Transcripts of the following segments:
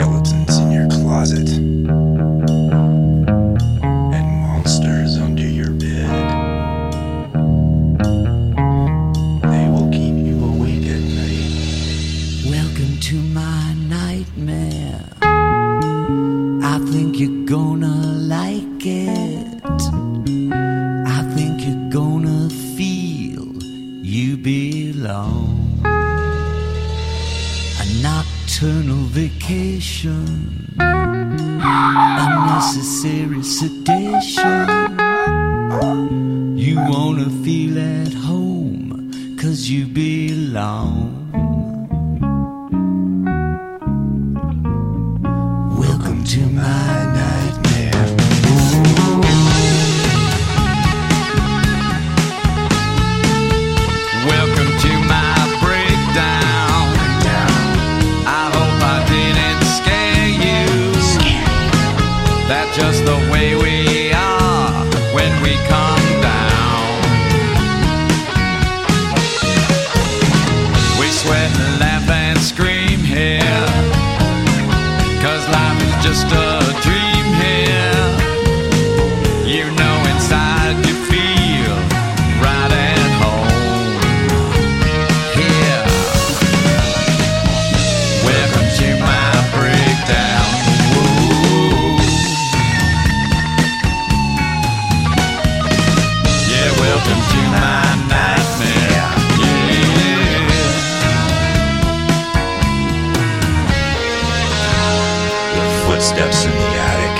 skeletons in your closet and monsters under your bed. They will keep you awake at night. Welcome to my nightmare. I think you're gonna like it. Vacation, unnecessary sedation. You wanna feel at home, cause you belong. Welcome to my nightmare. Yeah. The footsteps in the attic.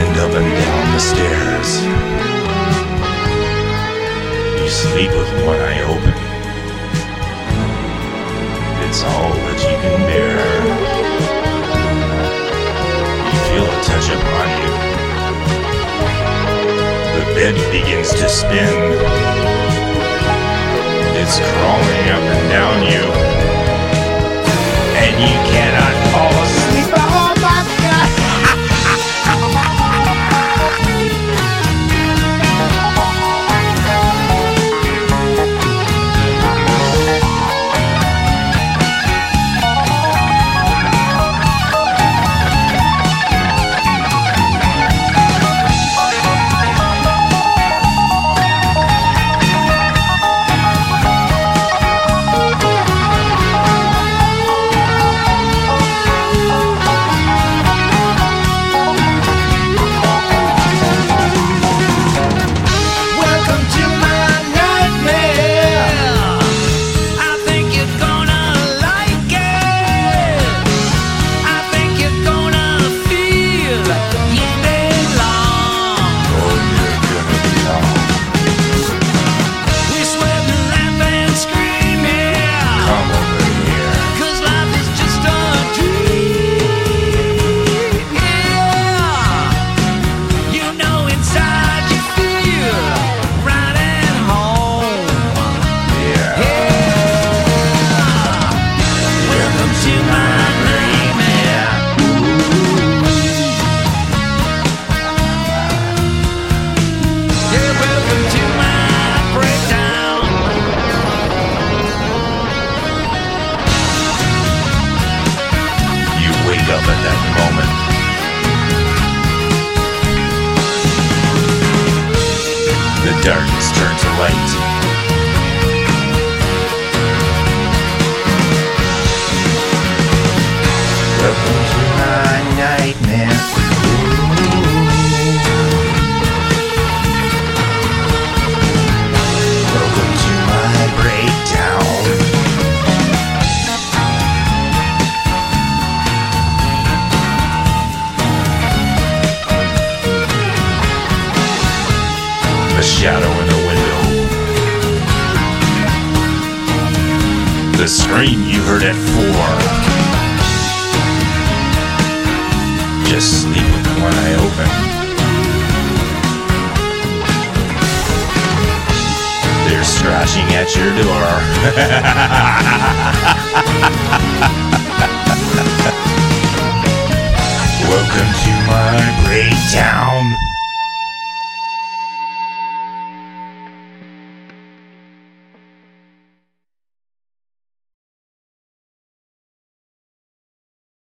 And up and down the stairs. You sleep with one eye open. The bed begins to spin. It's crawling up and down you and you cannot The darkness turns to light. Welcome to my nightmare. A shadow in the window. The scream you heard at four. Just sleep with one eye open. They're scratching at your door. Welcome to my breakdown.